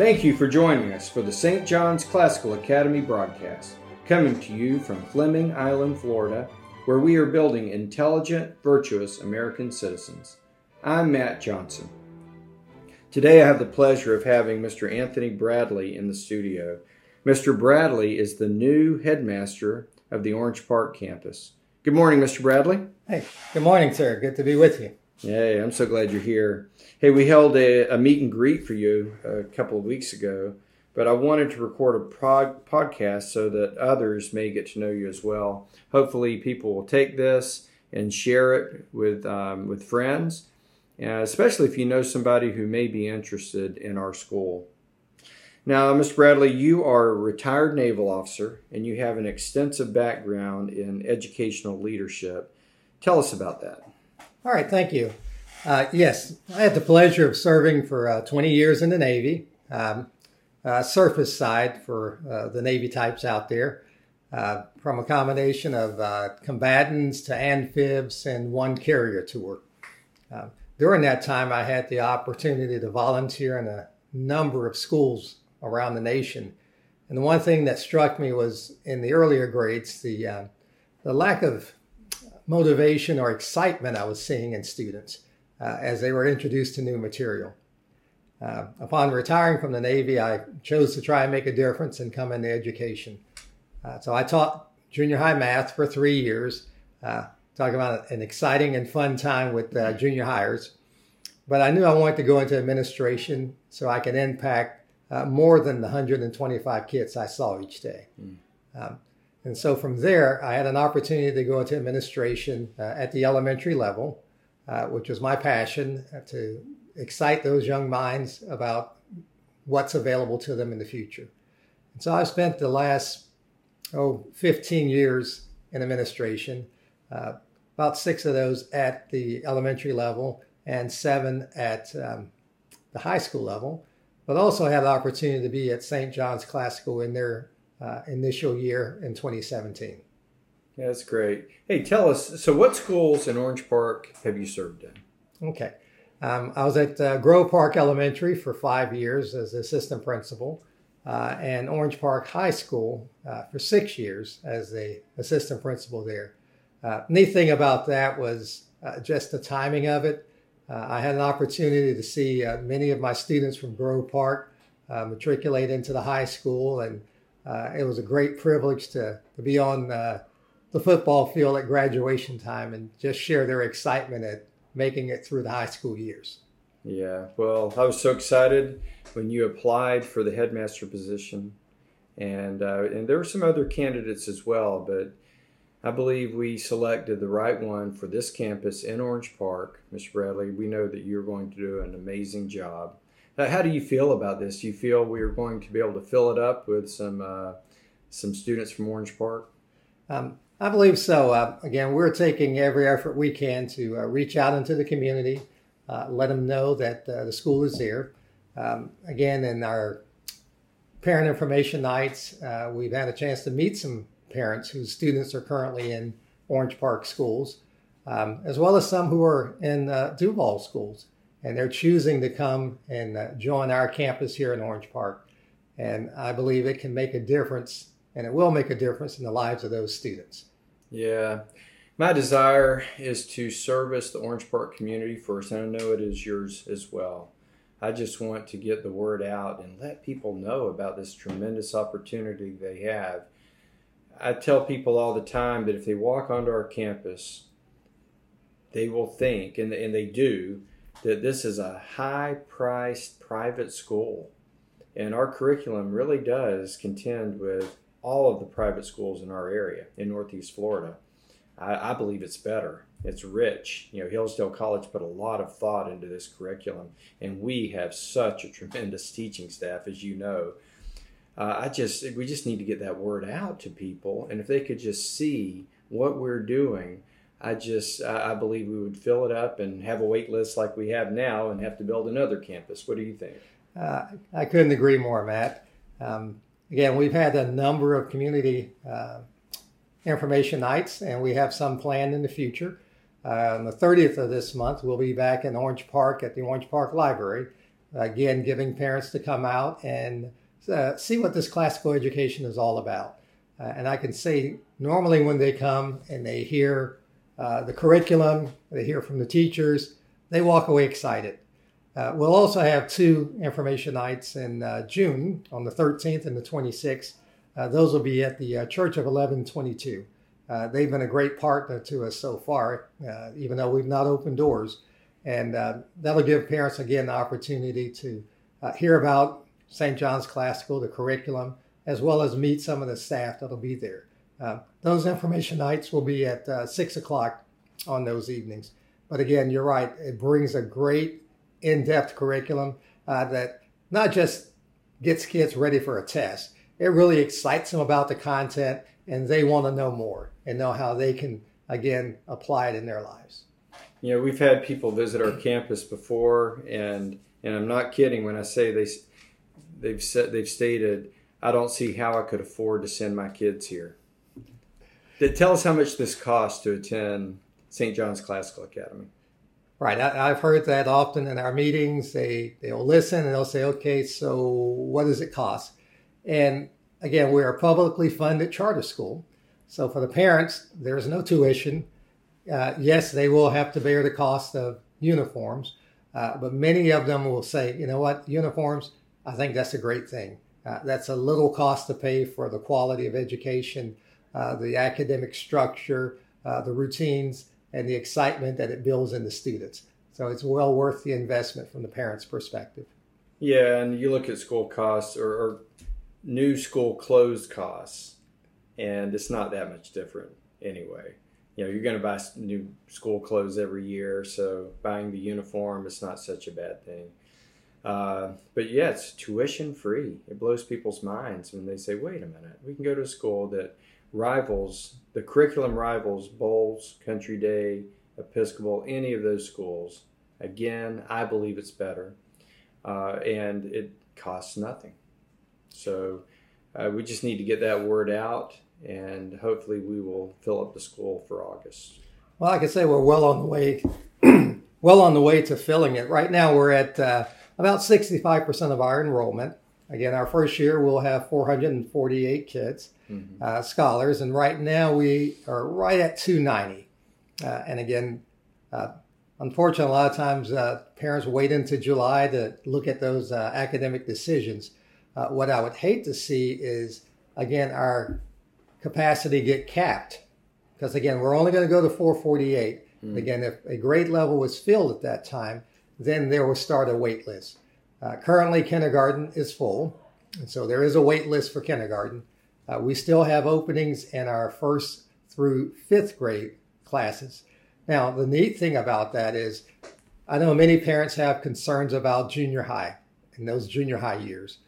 Thank you for joining us for the St. John's Classical Academy broadcast, coming to you from Fleming Island, Florida, where we are building intelligent, virtuous American citizens. I'm Matt Johnson. Today I have the pleasure of having Mr. Anthony Bradley in the studio. Mr. Bradley is the new headmaster of the Orange Park campus. Good morning, Mr. Bradley. Hey, good morning, sir. Good to be with you. Hey, I'm so glad you're here. Hey, we held a, a meet and greet for you a couple of weeks ago, but I wanted to record a prod, podcast so that others may get to know you as well. Hopefully, people will take this and share it with um, with friends, uh, especially if you know somebody who may be interested in our school. Now, Mr. Bradley, you are a retired naval officer and you have an extensive background in educational leadership. Tell us about that. All right, thank you. Uh, yes, I had the pleasure of serving for uh, 20 years in the Navy, um, uh, surface side for uh, the Navy types out there, uh, from a combination of uh, combatants to amphibs and one carrier tour. during that time, I had the opportunity to volunteer in a number of schools around the nation. And the one thing that struck me was in the earlier grades, the, the lack of motivation or excitement I was seeing in students uh, as they were introduced to new material. Uh, upon retiring from the Navy, I chose to try and make a difference and come into education. Uh, so I taught junior high math for three years, uh, talking about an exciting and fun time with uh, junior hires. But I knew I wanted to go into administration so I could impact uh, more than the 125 kids I saw each day. Mm. Um, and so from there, I had an opportunity to go into administration uh, at the elementary level, uh, which was my passion uh, to excite those young minds about what's available to them in the future. And so I've spent the last, oh, 15 years in administration, uh, about six of those at the elementary level and seven at um, the high school level but also had the opportunity to be at St. John's Classical in their uh, initial year in 2017. Yeah, that's great. Hey, tell us so what schools in Orange Park have you served in? Okay. Um, I was at uh, Grove Park Elementary for five years as assistant principal, uh, and Orange Park High School uh, for six years as the assistant principal there. Uh, neat thing about that was uh, just the timing of it. Uh, I had an opportunity to see uh, many of my students from Grove Park uh, matriculate into the high school, and uh, it was a great privilege to, to be on uh, the football field at graduation time and just share their excitement at making it through the high school years. Yeah, well, I was so excited when you applied for the headmaster position, and uh, and there were some other candidates as well, but I believe we selected the right one for this campus in Orange Park. Mr. Bradley, we know that you're going to do an amazing job. How do you feel about this? Do you feel we're going to be able to fill it up with some uh, some students from Orange Park? Um, I believe so. Uh, again, we're taking every effort we can to uh, reach out into the community, uh, let them know that uh, the school is there. Um, again, in our parent information nights, uh, we've had a chance to meet some parents whose students are currently in Orange Park schools, um, as well as some who are in uh, Duval schools. And they're choosing to come and uh, join our campus here in Orange Park. And I believe it can make a difference, and it will make a difference in the lives of those students. Yeah. My desire is to service the Orange Park community first, and I know it is yours as well. I just want to get the word out and let people know about this tremendous opportunity they have I tell people all the time that if they walk onto our campus, they will think, and, and they do, that this is a high priced private school. And our curriculum really does contend with all of the private schools in our area in Northeast Florida. I, I believe it's better. It's rich. You know, Hillsdale College put a lot of thought into this curriculum, and we have such a tremendous teaching staff, as you know uh, I just we just need to get that word out to people, and if they could just see what we're doing, I just I believe we would fill it up and have a wait list like we have now, and have to build another campus. What do you think? Uh, I couldn't agree more, Matt. Um, again, we've had a number of community uh, information nights, and we have some planned in the future. Uh, on the 30th of this month, we'll be back in Orange Park at the Orange Park Library again, giving parents to come out and uh, see what this classical education is all about. Uh, and I can say, normally when they come and they hear uh, the curriculum, they hear from the teachers, they walk away excited. Uh, we'll also have two information nights in uh, June on the 13th and the 26th. Uh, those will be at the uh, Church of 1122. Uh, they've been a great partner to us so far, even though we've not opened doors. And that'll give parents, again, the opportunity to hear about St. John's Classical, the curriculum, as well as meet some of the staff that'll be there. Those information nights will be at 6 o'clock on those evenings. But again, you're right, it brings a great in-depth curriculum uh, that not just gets kids ready for a test, it really excites them about the content and they want to know more and know how they can again apply it in their lives. You know, we've had people visit our campus before, and and I'm not kidding when I say they they've said they've stated I don't see how I could afford to send my kids here. Tell us how much this costs to attend St. John's Classical Academy. Right. I, have heard that often in our meetings. They they'll listen and they'll say, "Okay, so what does it cost?" And again, we're a publicly funded charter school, so for the parents, there's no tuition. Uh, yes, they will have to bear the cost of uniforms, uh, but many of them will say, "You know what? Uniforms. I think that's a great thing. Uh, that's a little cost to pay for the quality of education, uh, the academic structure, uh, the routines." and the excitement that it builds in the students. So it's well worth the investment from the parents' perspective. Yeah, and you look at school costs or, or new school closed costs, and it's not that much different anyway. You know, you're going to buy new school clothes every year, so buying the uniform is not such a bad thing. Uh, but yeah, it's tuition free. It blows people's minds when they say, wait a minute, we can go to a school that rivals, the curriculum rivals Bolles, Country Day, Episcopal, any of those schools. Again, I believe it's better. Uh, and it costs nothing. So uh, we just need to get that word out, and hopefully we will fill up the school for August. Well, I I say, we're well on the way, well on the way to filling it. Right now, we're at uh, about 65% of our enrollment. Again, our first year we'll have 448 kids mm-hmm. uh, scholars, and right now we are right at 290. Uh, and again, uh, unfortunately, a lot of times uh, parents wait into July to look at those uh, academic decisions. Uh, what I would hate to see is, again, our capacity get capped. Because again, we're only going to go to 448. Mm-hmm. Again, if a grade level was filled at that time, then there will start a wait list. Currently, kindergarten is full, and so there is a wait list for kindergarten. Uh, we still have openings in our first through fifth grade classes. Now, the neat thing about that is, I know many parents have concerns about junior high in those junior high years.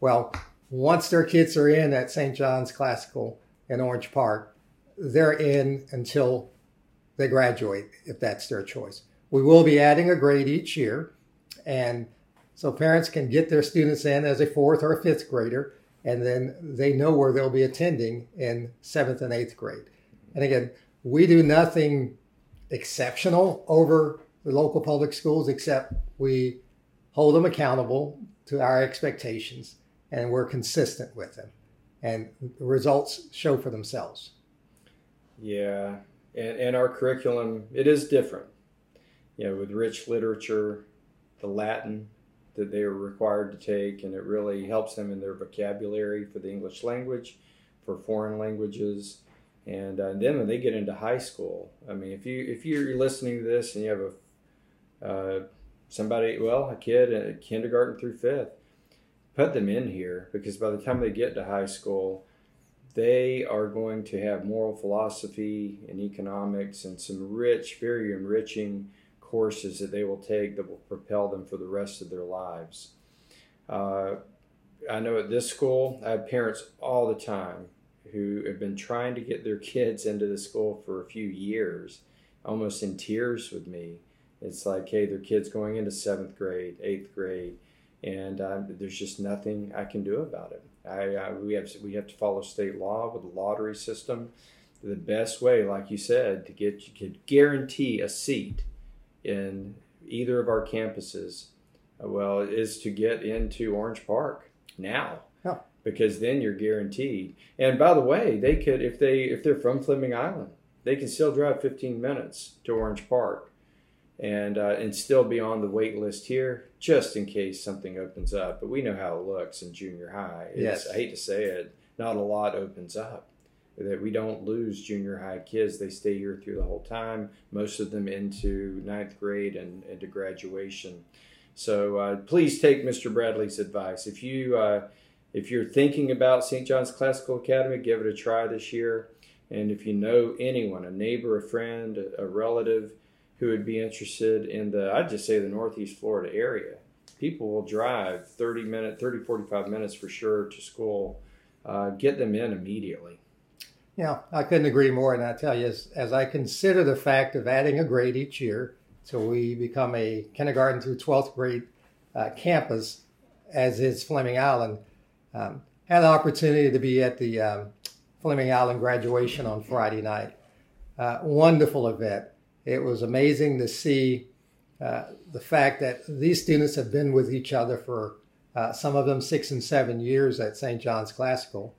Well, once their kids are in at St. John's Classical in Orange Park, they're in until they graduate, if that's their choice. We will be adding a grade each year, and so parents can get their students in as a fourth or a fifth grader and then they know where they'll be attending in seventh and eighth grade. And again, we do nothing exceptional over the local public schools except we hold them accountable to our expectations and we're consistent with them. And the results show for themselves. Yeah. And, and our curriculum, it is different. You know, with rich literature, the Latin, that they are required to take, and it really helps them in their vocabulary for the English language, for foreign languages, and, uh, then when they get into high school, I mean, if you if you're listening to this and you have a uh, somebody, well, a kid in kindergarten through fifth, put them in here because by the time they get to high school, they are going to have moral philosophy and economics and some rich, very enriching courses that they will take that will propel them for the rest of their lives. Uh, I know at this school, I have parents all the time who have been trying to get their kids into the school for a few years, almost in tears with me. It's like, hey, their kid's going into seventh grade, eighth grade, and uh, there's just nothing I can do about it. I, I, we have we have to follow state law with the lottery system. The best way, like you said, to get you could guarantee a seat in either of our campuses well, is to get into Orange Park now. Oh. Because then you're guaranteed. And by the way, they could if they if they're from Fleming Island, they can still drive 15 minutes to Orange Park, and uh, and still be on the wait list here, just in case something opens up. But we know how it looks in junior high. It's, Yes. I hate to say it, not a lot opens up. That we don't lose junior high kids; they stay here through the whole time. Most of them into ninth grade and into graduation. So uh, please take Mr. Bradley's advice. If you uh, if you're thinking about St. John's Classical Academy, give it a try this year. And if you know anyone, a neighbor, a friend, a, relative who would be interested in the, I'd just say the Northeast Florida area, people will drive 30 minutes, 30, 45 minutes for sure to school. Uh, get them in immediately. Yeah, I couldn't agree more. And I tell you, as, as I consider the fact of adding a grade each year till we become a kindergarten through 12th grade uh, campus, as is Fleming Island, um, had the opportunity to be at the um, Fleming Island graduation on Friday night. Uh, wonderful event. It was amazing to see uh, the fact that these students have been with each other for uh, some of them six and seven years at St. John's Classical.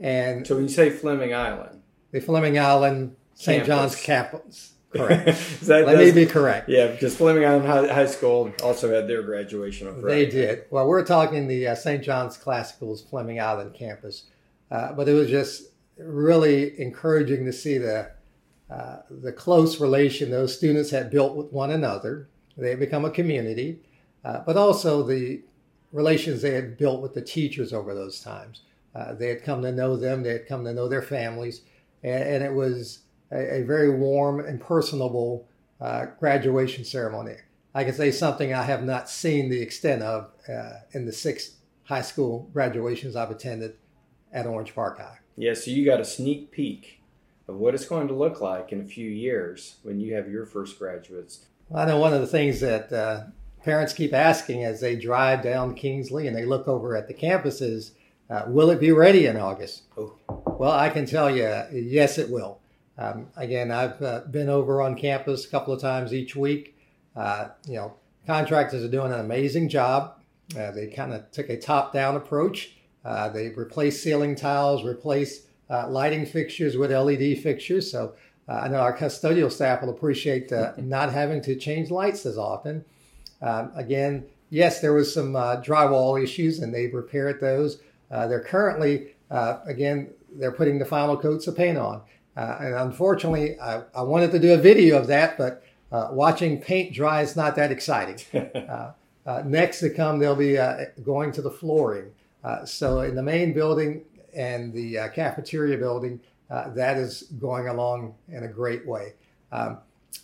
And So when you say Fleming Island, the Fleming Island St. John's campus. Correct. that, Let me be correct. Yeah, because Fleming Island High, High School also had their graduation on Friday. They did. Well, we're talking the uh, St. John's Classical's Fleming Island campus, uh, but it was just really encouraging to see the uh, the close relation those students had built with one another. They had become a community, uh, but also the relations they had built with the teachers over those times. Uh, they had come to know them. They had come to know their families, and, and it was a, a very warm and personable uh, graduation ceremony. I can say something I have not seen the extent of uh, in the six high school graduations I've attended at Orange Park High. Yeah, so you got a sneak peek of what it's going to look like in a few years when you have your first graduates. I know one of the things that uh, parents keep asking as they drive down Kingsley and they look over at the campus is, uh, will it be ready in August? Oh. Well, I can tell you, yes, it will. Um, again, I've uh, been over on campus a couple of times each week. Uh, you know, contractors are doing an amazing job. Uh, they kind of took a top-down approach. Uh, they replaced ceiling tiles, replaced uh, lighting fixtures with LED fixtures. So uh, I know our custodial staff will appreciate uh, not having to change lights as often. Um, again, yes, there was some uh, drywall issues, and they've repaired those. Uh, they're currently, uh, again, they're putting the final coats of paint on. Uh, and unfortunately, I, I wanted to do a video of that, but uh, watching paint dry is not that exciting. Uh, uh, next to come, they'll be uh, going to the flooring. Uh, so in the main building and the uh, cafeteria building, uh, that is going along in a great way. Um,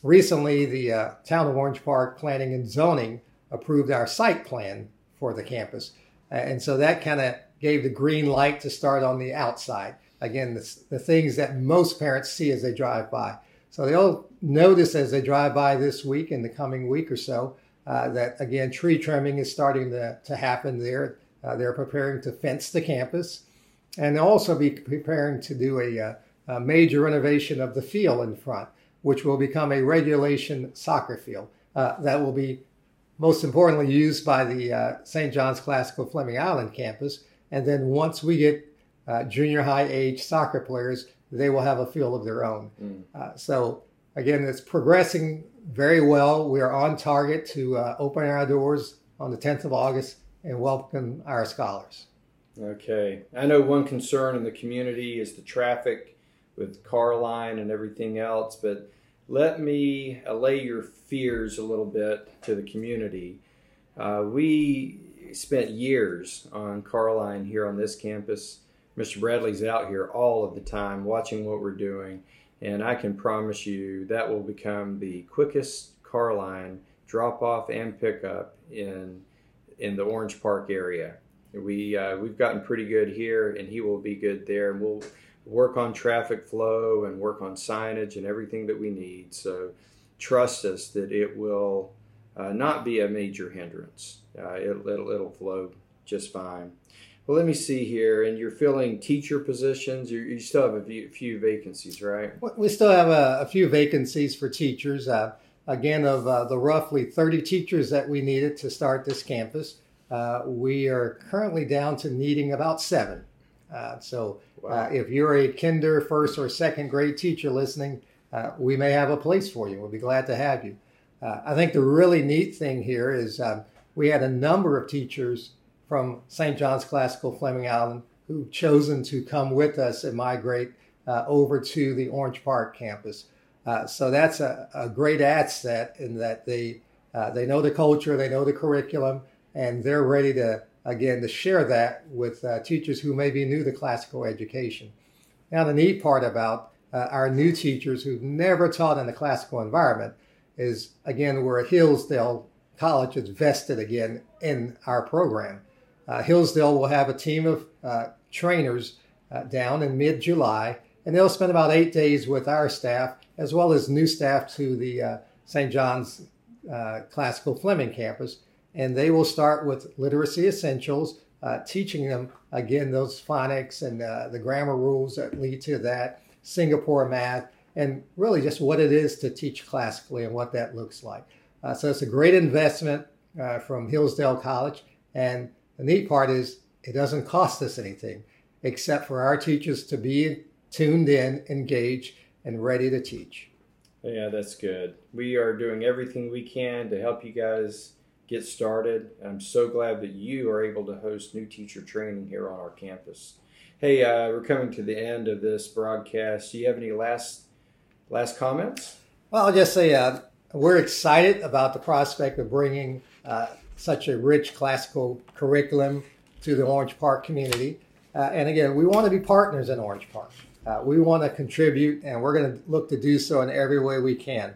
recently, the uh, Town of Orange Park Planning and Zoning approved our site plan for the campus. And so that kind of gave the green light to start on the outside. Again, the, the things that most parents see as they drive by. So they'll notice as they drive by this week in the coming week or so uh, that, again, tree trimming is starting to, to happen there. Uh, they're preparing to fence the campus and also be preparing to do a, uh, a major renovation of the field in front, which will become a regulation soccer field uh, that will be most importantly used by the uh, St. John's Classical Fleming Island campus. And then once we get uh, junior high age soccer players, they will have a field of their own. Mm. Uh, so again, it's progressing very well. We are on target to uh, open our doors on the 10th of August and welcome our scholars. Okay. I know one concern in the community is the traffic with car line and everything else, but let me allay your fears a little bit to the community. Uh, we spent years on car line here on this campus. Mr. Bradley's out here all of the time watching what we're doing, and I can promise you that will become the quickest car line drop off and pickup in in the Orange Park area. We uh, we've gotten pretty good here, and he will be good there. And we'll work on traffic flow and work on signage and everything that we need. So trust us that it will uh, not be a major hindrance. Uh, it'll, it'll it'll flow just fine. Well, let me see here. And you're filling teacher positions. You, you still have a few, few vacancies, right? We still have a, a few vacancies for teachers. Uh, again, of uh, the roughly 30 teachers that we needed to start this campus, uh, we are currently down to needing about seven. Uh, so uh, wow. if you're a kinder, first, or second grade teacher listening, uh, we may have a place for you. We'll be glad to have you. Uh, I think the really neat thing here is um, we had a number of teachers from St. John's Classical Fleming Island who've chosen to come with us and migrate uh, over to the Orange Park campus. Uh, so that's a, a, great asset in that they uh, they know the culture, they know the curriculum, and they're ready to again to share that with uh, teachers who may be new to classical education. Now, the neat part about uh, our new teachers who've never taught in a classical environment is again we're at Hillsdale College is vested again in our program. Uh, Hillsdale will have a team of uh, trainers uh, down in mid July, and they'll spend about eight days with our staff as well as new staff to the uh, St. John's uh, Classical Fleming campus. And they will start with literacy essentials, uh, teaching them again those phonics and the grammar rules that lead to that, Singapore math, and really just what it is to teach classically and what that looks like. Uh, so it's a great investment uh, from Hillsdale College. And the neat part is it doesn't cost us anything except for our teachers to be tuned in, engaged, and ready to teach. Yeah, that's good. We are doing everything we can to help you guys get started. I'm so glad that you are able to host new teacher training here on our campus. Hey, uh, we're coming to the end of this broadcast. Do you have any last last comments? Well, I'll just say uh, we're excited about the prospect of bringing uh, such a rich classical curriculum to the Orange Park community. Uh, and again, we want to be partners in Orange Park. Uh, we want to contribute, and we're going to look to do so in every way we can.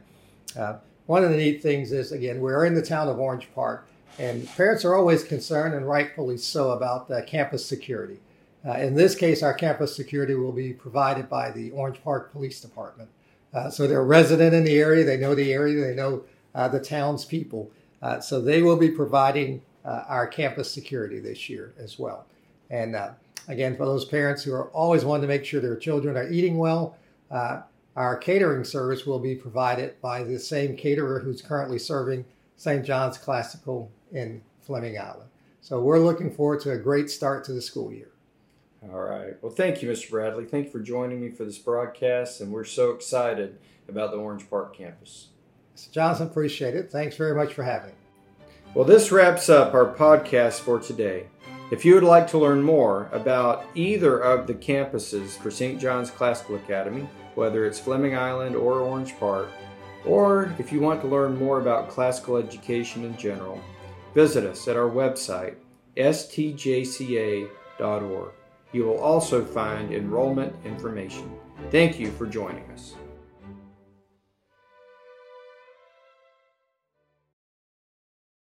Uh, one of the neat things is, again, we're in the town of Orange Park, and parents are always concerned, and rightfully so, about campus security. Uh, in this case, our campus security will be provided by the Orange Park Police Department. Uh, so they're resident in the area, they know the area, they know uh, the townspeople. Uh, so they will be providing uh, our campus security this year as well. And uh, again, for those parents who are always wanting to make sure their children are eating well, uh, our catering service will be provided by the same caterer who's currently serving St. John's Classical in Fleming Island. So we're looking forward to a great start to the school year. All right. Well, thank you, Mr. Bradley. Thank you for joining me for this broadcast, and we're so excited about the Orange Park campus. Mr. Johnson, appreciate it. Thanks very much for having me. Well, this wraps up our podcast for today. If you would like to learn more about either of the campuses for St. John's Classical Academy, whether it's Fleming Island or Orange Park, or if you want to learn more about classical education in general, visit us at our website, stjca.org. You will also find enrollment information. Thank you for joining us.